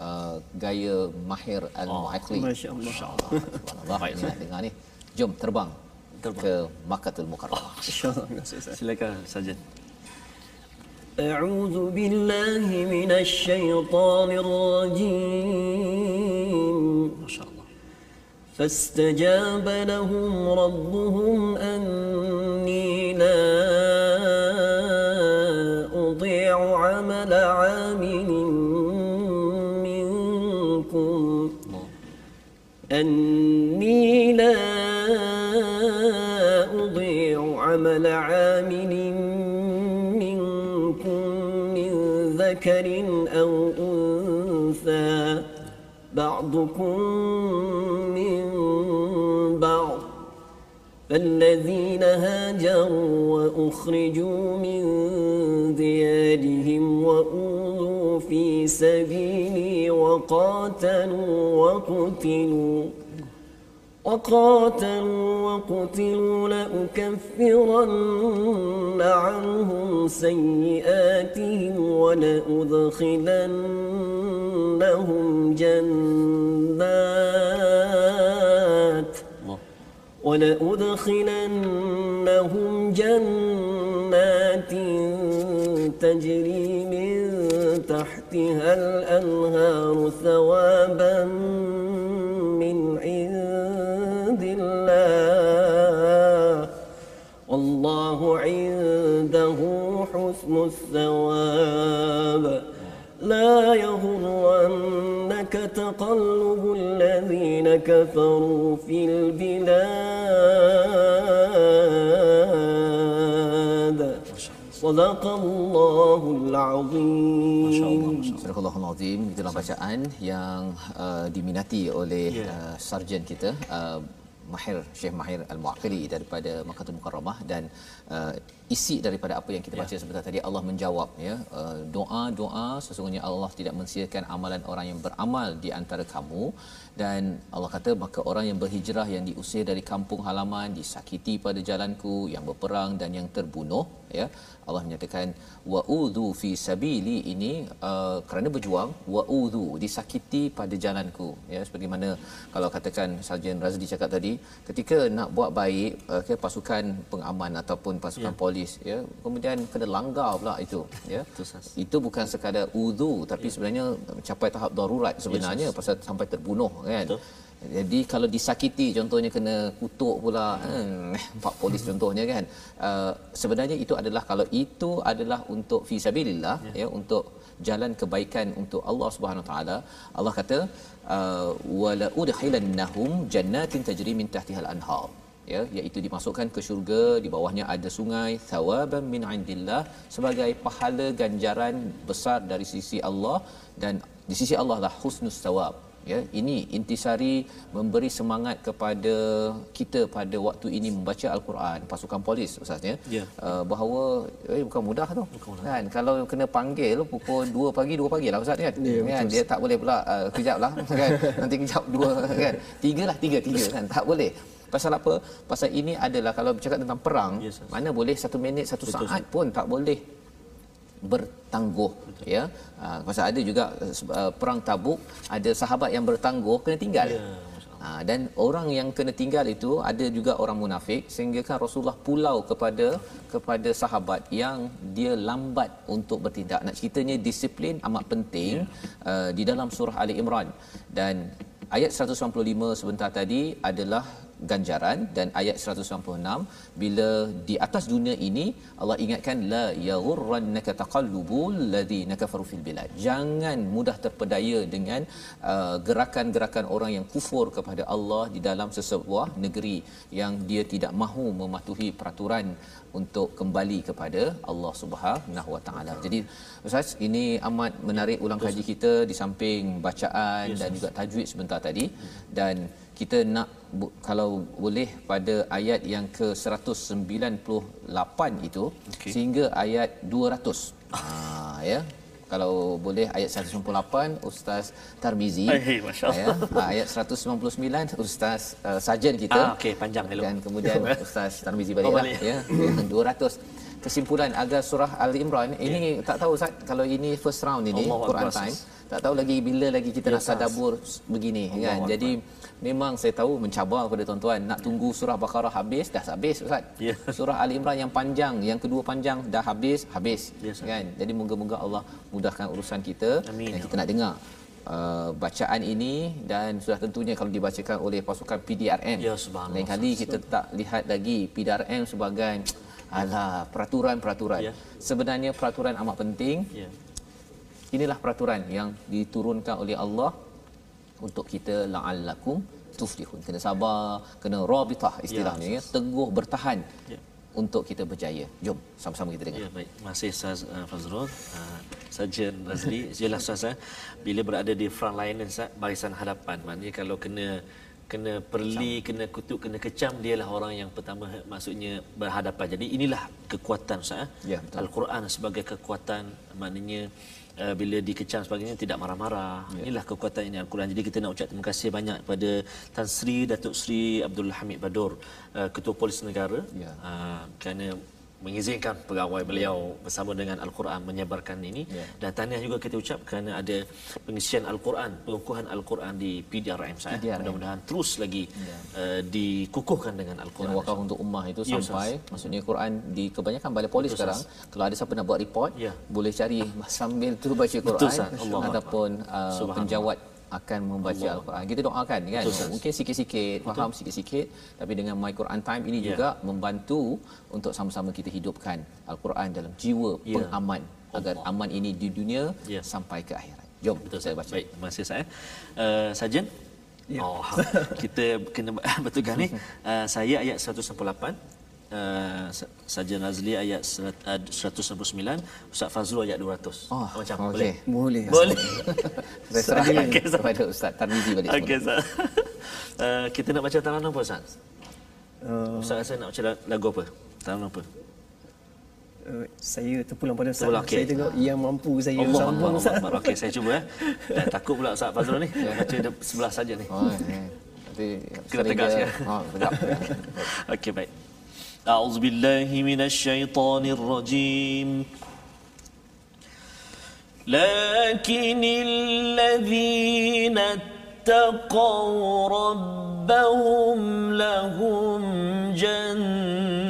uh, gaya Mahir Al-Mu'aqli. Oh, Masya-Allah. Masya-Allah. Baik, nak dengar ni. Jom terbang, terbang. ke Makkatul Mukarramah. Oh, Insya-Allah. Silakan saja. أعوذ بالله من الشيطان الرجيم ما شاء الله فاستجاب لهم ربهم أني لا أني لا أضيع عمل عامل منكم من ذكر أو أنثى. بعضكم فالذين هاجروا وأخرجوا من ديارهم وأوذوا في سبيلي وقاتلوا وقتلوا وقاتلوا وقتلوا لأكفرن عنهم سيئاتهم ولأدخلنهم جنات. ولأدخلنهم جنات تجري من تحتها الأنهار ثوابا من عند الله. والله عنده حسن الثواب. لا يغرنك تقلب كفروا في البلاد صدق الله العظيم Surah Al-Azim itulah bacaan yang uh, diminati oleh Ya. uh, sarjan kita uh, Mahir Syekh Mahir Al-Muaqili daripada Makkah Mukarramah dan uh, isi daripada apa yang kita baca sebentar tadi Allah menjawab ya uh, doa-doa sesungguhnya Allah tidak mensiakan amalan orang yang beramal di antara kamu dan Allah kata maka orang yang berhijrah yang diusir dari kampung halaman disakiti pada jalanku yang berperang dan yang terbunuh ya. Allah menyatakan wa'udhu fi sabili ini uh, kerana berjuang wa'udhu disakiti pada jalanku ya. Sebagaimana kalau katakan Sarjan Razli cakap tadi ketika nak buat baik uh, ke pasukan pengaman ataupun pasukan Ya. polis ya kemudian kena langgar pula itu ya. Itu bukan sekadar udhu tapi sebenarnya mencapai tahap darurat sebenarnya pasal sampai terbunuh kan? Betul. jadi kalau disakiti contohnya kena kutuk pula hmm, pak polis contohnya kan? Uh, sebenarnya itu adalah kalau itu adalah untuk fi sabilillah ya. ya untuk jalan kebaikan untuk Allah Subhanahu Wa taala Allah kata uh, wala udkhilannahum jannatin tajri min tahtiha al-anhar ya iaitu dimasukkan ke syurga di bawahnya ada sungai thawaban min indillah sebagai pahala ganjaran besar dari sisi Allah dan di sisi Allah lah husnus thawab ya ini intisari memberi semangat kepada kita pada waktu ini membaca al-Quran pasukan polis ustaz ya. Ya. uh, bahawa eh bukan mudah tu. Kan kalau kena panggil pukul 2 pagi 2 pagi lah ustaz kan. Ya, kan dia tak boleh pula uh, kejap lah kan. Nanti kejap dua kan. Tiga lah tiga tiga kan. Tak boleh. Pasal apa? Pasal ini adalah kalau bercakap tentang perang Yes, mana boleh satu minit satu Betul, saat pun tak boleh bertangguh ya. Uh, pasal ada juga uh, perang tabuk ada sahabat yang bertangguh kena tinggal. Ya, Ha, dan orang yang kena tinggal itu ada juga orang munafik sehingga kan Rasulullah pulau kepada kepada sahabat yang dia lambat untuk bertindak. Nak ceritanya disiplin amat penting uh, di dalam surah Ali Imran. Dan ayat 195 sebentar tadi adalah ganjaran dan ayat 196 bila di atas dunia ini Allah ingatkan la yaghurrannaka taqallubul ladzina kafaru fil bilad. Jangan mudah terpedaya dengan uh, gerakan-gerakan orang yang kufur kepada Allah di dalam sesebuah negeri yang dia tidak mahu mematuhi peraturan untuk kembali kepada Allah Subhanahu Wa Taala. Jadi Ustaz ini amat menarik ulang kaji kita di samping bacaan Yes, dan juga tajwid sebentar tadi. Dan kita nak kalau boleh pada ayat yang ke 198 itu Okey. sehingga ayat 200. Ha ya. Kalau boleh ayat 198 Ustaz Tarmizi. Eh. Ya, ha, ayat 199 Ustaz uh, Sarjan kita. Ah, okey, panjang elok. Dan kemudian Ustaz Tarmizi balik, Oh, balik. ya. 200 kesimpulan agar surah Ali Imran ini tak tahu Ustaz kalau ini first round ini Allahu Quran Akbar, time tak tahu lagi bila lagi kita nak Ya, Ustaz. tadabbur begini Allahu kan Akbar. jadi memang saya tahu mencabar kepada tuan-tuan nak tunggu surah Baqarah habis dah habis Ustaz Ya. surah Ali Imran yang panjang yang kedua panjang dah habis habis Ya, Ustaz. kan jadi moga-moga Allah mudahkan urusan kita Amin, dan ya kita nak dengar Uh, bacaan ini dan sudah tentunya kalau dibacakan oleh pasukan PDRM Ya, lain kali kita tak lihat lagi PDRM sebagai alah peraturan-peraturan Ya. sebenarnya peraturan amat penting Ya. inilah peraturan yang diturunkan oleh Allah untuk kita la'allakum tuflihun kena sabar kena rabitah istilahnya ya, teguh bertahan Ya. untuk kita berjaya jom sama-sama kita dengar Ya baik, masih Ustaz uh, Fazrul, uh, Sarjan Razli. Jelas Ustaz eh, bila berada di front line Ustaz, barisan hadapan. Maknanya kalau kena kena perli, kena kutuk, kena kecam, dialah orang yang pertama maksudnya berhadapan. Jadi inilah kekuatan Ustaz. eh. Ya, betul. Al-Quran sebagai kekuatan maknanya uh, bila dikecam sebagainya tidak marah-marah. Ya. Inilah kekuatan ini Al-Quran. Jadi kita nak ucap terima kasih banyak kepada Tan Sri Datuk Sri Abdul Hamid Badur, uh, Ketua Polis Negara. Ya. Uh, kerana mengizinkan pegawai beliau bersama dengan Al-Quran menyebarkan ini Ya. dan tahniah juga kita ucap kerana ada pengisian Al-Quran, pengukuhan Al-Quran di PDRM saya. PDRM. Mudah-mudahan terus lagi uh, dikukuhkan dengan yang Al-Quran. wakaf untuk ummah itu Ya, sampai maksudnya Quran di kebanyakan balai polis Betul, sekarang kalau ada siapa nak buat report Ya. boleh cari sambil tu baca Quran. Allah ataupun uh, penjawat akan membaca Al-Quran. Kita doakan kan. Betul. Mungkin sikit-sikit faham sikit-sikit tapi dengan My Quran Time ini Ya. juga membantu untuk sama-sama kita hidupkan Al-Quran dalam jiwa Ya. pengaman agar aman ini di dunia Ya. sampai ke akhirat. Jom Betul saya baca. Baik, terima kasih saya. Uh, Sajen? Ya. Oh, kita kena betulkan ni. Uh, saya ayat 198. Eh, uh, Sajjan Razli ayat 199 Ustaz Fazrul ayat 200 oh, ah, Macam okay. boleh? Boleh Boleh Saya serah okay, kepada Ustaz Tarmizi balik okay, Ustaz. uh, kita nak baca talan apa Ustaz? Uh, Ustaz rasa nak baca lagu apa? Talan apa? Uh, saya terpulang pada saya okay. saya tengok ha. yang mampu saya Allah sambung Allah, Allah, Allah. okey saya cuba eh Dan takut pula Ustaz Fazrul ni baca de- sebelah saja ni oh, okay. nanti kita tegas ya ah, ha tegas okey baik أعوذ بالله من الشيطان الرجيم. لكن الذين اتقوا ربهم لهم جنات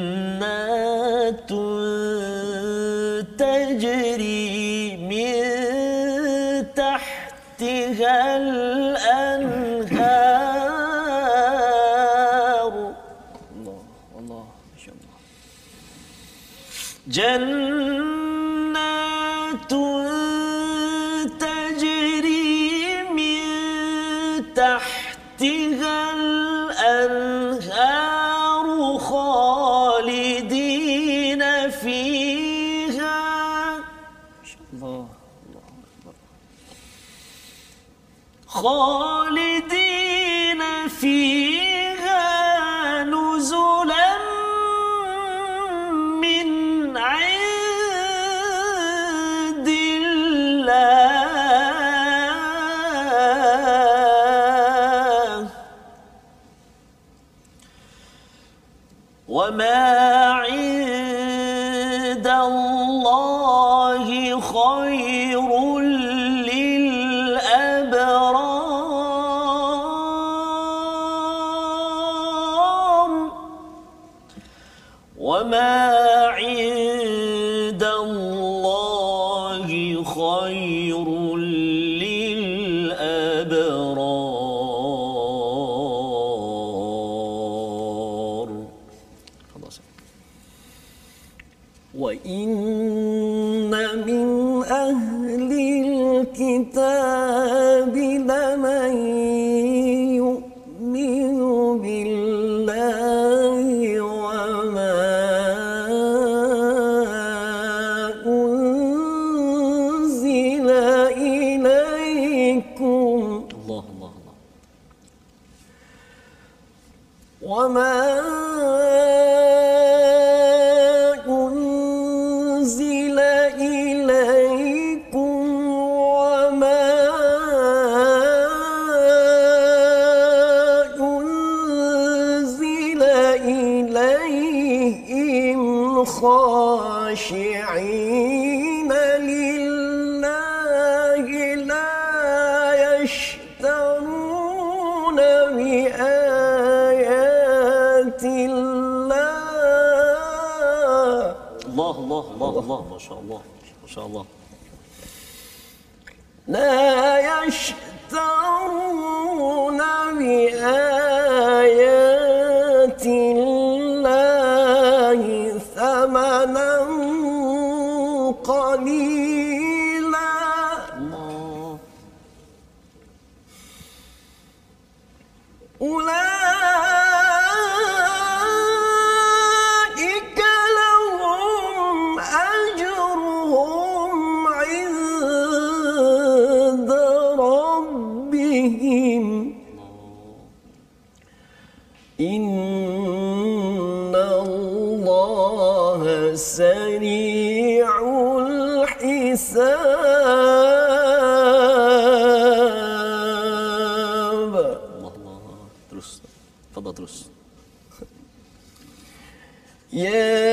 خالدين فيها خاشعين لله لا يشترون بآيات الله الله. الله الله الله ما شاء الله ما شاء الله. لا يشترون بآيات yeah.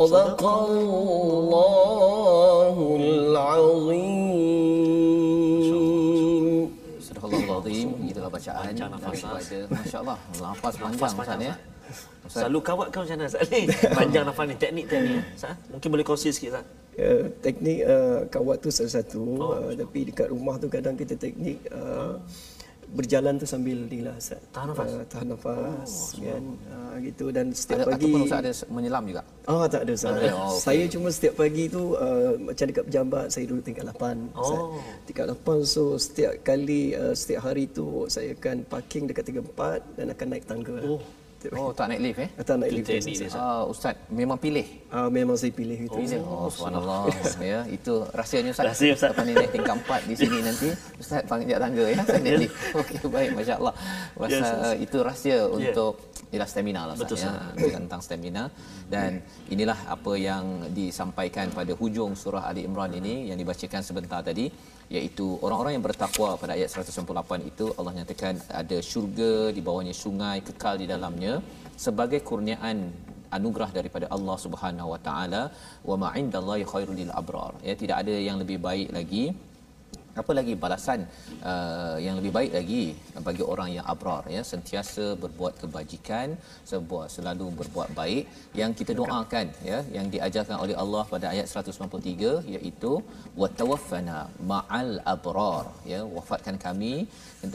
صدق الله العظيم Surah Al-Azim itulah bacaan Panjang nafas, daripada masya-Allah lafaz panjang Nafas Ustaz panjang, ya. Ustaz. Selalu kawat kau macam mana Ustaz ni? Panjang nafas ni, teknik-teknik. Ustaz, mungkin boleh kongsi sikit Ustaz. Uh, teknik uh, kawat tu salah satu oh, uh, tapi dekat rumah tu kadang kita teknik uh, berjalan tu sambil ni lah Ustaz. Tahan nafas? Uh, tahan nafas oh, kan. Uh, gitu dan setiap Ada, pagi ataupun Ustaz ada menyelam juga. Ah tak ada Ustaz. oh, okey. Saya cuma setiap pagi tu uh, macam dekat pejabat saya dulu tingkat 8 Ustaz. Oh. Tingkat 8 so setiap kali uh, setiap hari tu saya akan parking dekat 34 dan akan naik tangga. Oh. Oh, tak naik lift eh? Tak naik lift. teknik dia. Ustaz. Uh, Ustaz memang pilih. Ah memang saya pilih itu. Pilih. Oh, subhanallah. ya, itu rahsianya Ustaz. Rahsia, Ustaz. Lepas ni naik tingkat 4 di sini nanti Ustaz panjat tangga ya. Saya naik lift. Okey, baik masya-Allah. Masa Yes, yes. itu rahsia untuk ialah stamina lah Betul, ya. Tentang stamina. Dan inilah apa yang disampaikan pada hujung surah Ali Imran ini yang dibacakan sebentar tadi iaitu orang-orang yang bertakwa pada ayat 198 itu Allah nyatakan ada syurga di bawahnya sungai kekal di dalamnya sebagai kurniaan anugerah daripada Allah Subhanahu Wa Taala. Wa ma indallahi khairul lil abrar. Ya tidak ada yang lebih baik lagi apa lagi balasan uh, yang lebih baik lagi bagi orang yang abrar ya? Sentiasa berbuat kebajikan sebuah selalu berbuat baik. Yang kita doakan ya yang diajarkan oleh Allah pada ayat 193 iaitu wa tawaffana ma'al abrar ya? Wafatkan kami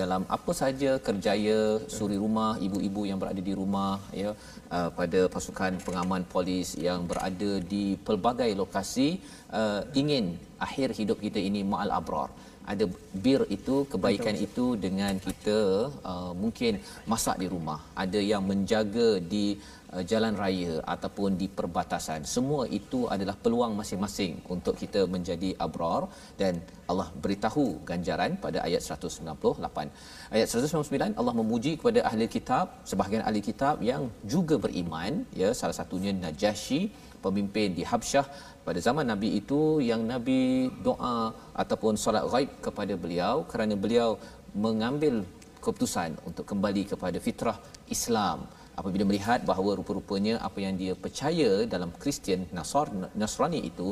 dalam apa saja kerjaya suri rumah ibu-ibu yang berada di rumah ya? Uh, pada pasukan pengaman polis yang berada di pelbagai lokasi uh, ingin akhir hidup kita ini ma'al abrar ada bir itu kebaikan itu dengan kita uh, mungkin masak di rumah. Ada yang menjaga di uh, jalan raya ataupun di perbatasan. Semua itu adalah peluang masing-masing untuk kita menjadi abrar dan Allah beritahu ganjaran pada ayat 198 ayat 199 Allah memuji kepada ahli kitab sebahagian ahli kitab yang juga beriman. Ya salah satunya Najasyi pemimpin di Habsyah pada zaman Nabi itu yang Nabi doa ataupun solat ghaib kepada beliau kerana beliau mengambil keputusan untuk kembali kepada fitrah Islam. Apabila melihat bahawa rupa-rupanya apa yang dia percaya dalam Kristian Nasar Nasrani itu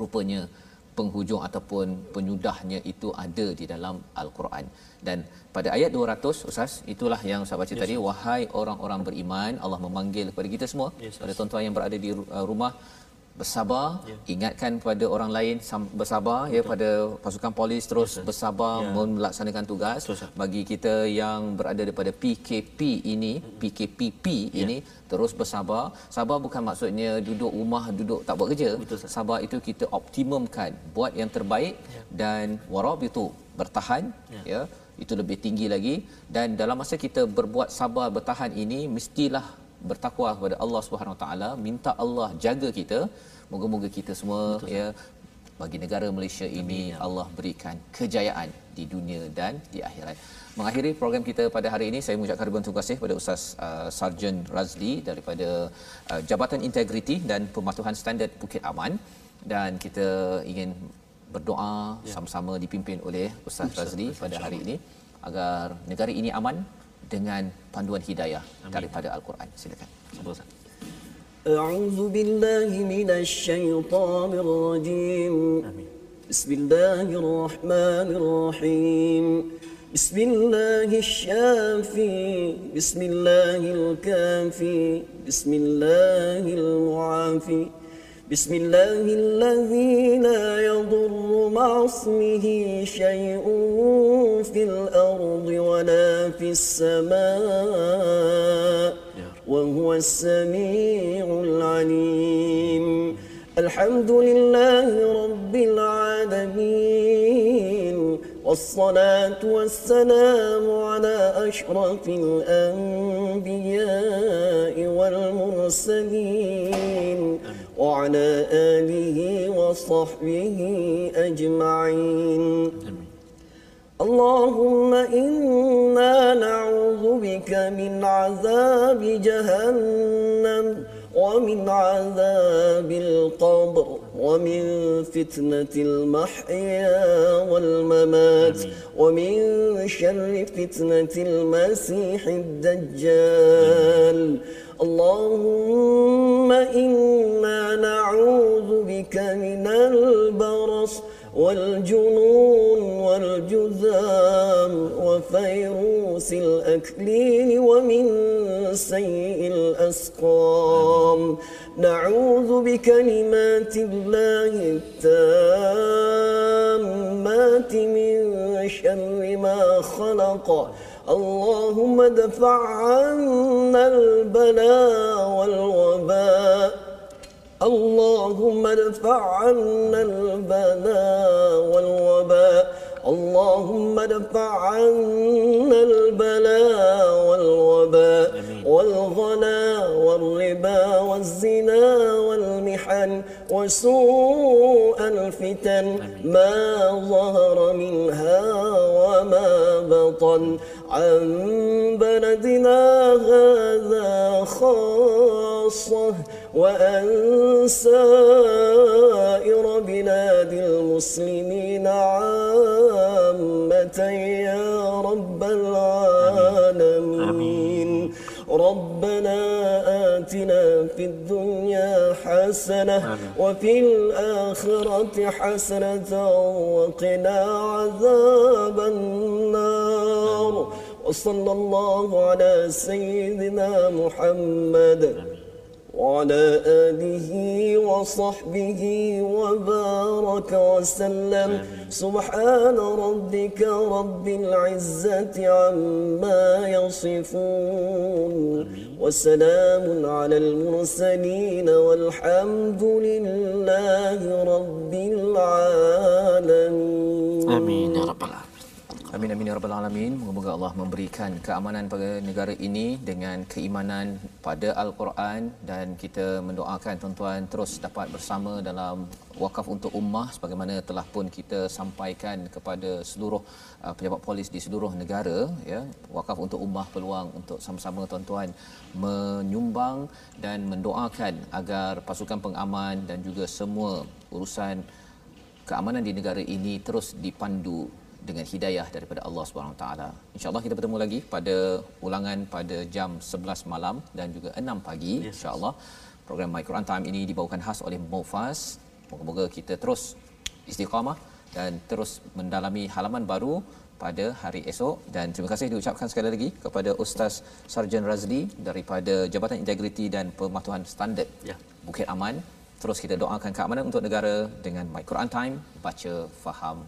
rupanya penghujung ataupun penyudahnya itu ada di dalam al-Quran. Dan pada ayat 200 ustaz itulah yang saya baca yes. tadi wahai orang-orang beriman Allah memanggil kepada kita semua. Yes, pada tuan-tuan yang berada di ru- rumah bersabar Ya. ingatkan pada orang lain bersabar ya pada pasukan polis terus Yes, bersabar Ya. melaksanakan tugas Betul, sir. bagi kita yang berada daripada PKP ini PKPP Ya. ini terus bersabar sabar bukan maksudnya duduk rumah duduk tak buat kerja Betul, sabar itu kita optimumkan buat yang terbaik Ya. dan warabitu bertahan Ya. ya itu lebih tinggi lagi dan dalam masa kita berbuat sabar bertahan ini mestilah bertakwa kepada Allah Subhanahu Wa Taala minta Allah jaga kita moga-moga kita semua Betul, ya bagi negara Malaysia ini ya. Allah berikan kejayaan di dunia dan di akhirat. Mengakhiri program kita pada hari ini saya mengucapkan ribuan terima kasih kepada Ustaz uh, Sarjan Razli daripada uh, Jabatan Integriti dan Pematuhan Standard Bukit Aman dan kita ingin berdoa ya. sama-sama dipimpin oleh Ustaz Razli pada hari ini agar negara ini aman dengan panduan hidayah Amin. daripada Al-Quran. Silakan. Sabar, Ustaz. أعوذ بالله من الشيطان الرجيم Amin. بسم الله الرحمن الرحيم بسم الله الشافي بسم الله الكافي بسم الله المعافي بسم الله الذي لا يضر مع اسمه شيء في الأرض ولا في السماء وهو السميع العليم. الحمد لله رب العالمين والصلاة والسلام على أشرف الأنبياء والمرسلين. وعلى آله وصحبه أجمعين. اللهم إنا نعوذ بك من عذاب جهنم ومن عذاب القبر. ومن فتنة المحيا والممات ومن شر فتنة المسيح الدجال. اللهم إنا نعوذ بك من البرص والجنون والجذام وفيروس الأكلين ومن سيء الأسقام. نعوذ بكلمات الله التامات من شر ما خلق. اللهم دفع عنا البلاء والوباء. اللهم ادفع عنا البلاء والوباء. اللهم ادفع عنا البلاء والوباء. والغلا والربا والزنا والمحن وسوء الفتن. ما ظهر منها وما بطن. عن بلدنا هذا خاصة وأن سائر بلاد المسلمين عامة يا رب العالمين. ربنا آتنا في الدنيا حسنة وفي الآخرة حسنة وقنا عذاب النار. وصلى الله على سيدنا محمد. وعلى آله وصحبه وبارك وسلم. سبحان ربك رب العزة عما يصفون. وسلام على المرسلين والحمد لله رب العالمين. ya rabbal alamin. Amin amin ya rabbal alamin. Moga Allah memberikan keamanan pada negara ini dengan keimanan pada al-Quran dan kita mendoakan tuan-tuan terus dapat bersama dalam wakaf untuk ummah sebagaimana telah pun kita sampaikan kepada seluruh uh, pejabat polis di seluruh negara ya wakaf untuk ummah peluang untuk sama-sama tuan-tuan menyumbang dan mendoakan agar pasukan pengaman dan juga semua urusan keamanan di negara ini terus dipandu dengan hidayah daripada Allah Subhanahu Wa Taala. Insya-Allah kita bertemu lagi pada ulangan pada jam 11 malam dan juga 6 pagi yes. insya-Allah. Program My Quran Time ini dibawakan khas oleh Mufas. Moga-moga kita terus istiqamah dan terus mendalami halaman baru pada hari esok dan terima kasih diucapkan sekali lagi kepada Ustaz Sarjan Razli daripada Jabatan Integriti dan Pematuhan Standard Ya. Bukit Aman. Terus kita doakan keamanan untuk negara dengan My Quran Time, baca, faham,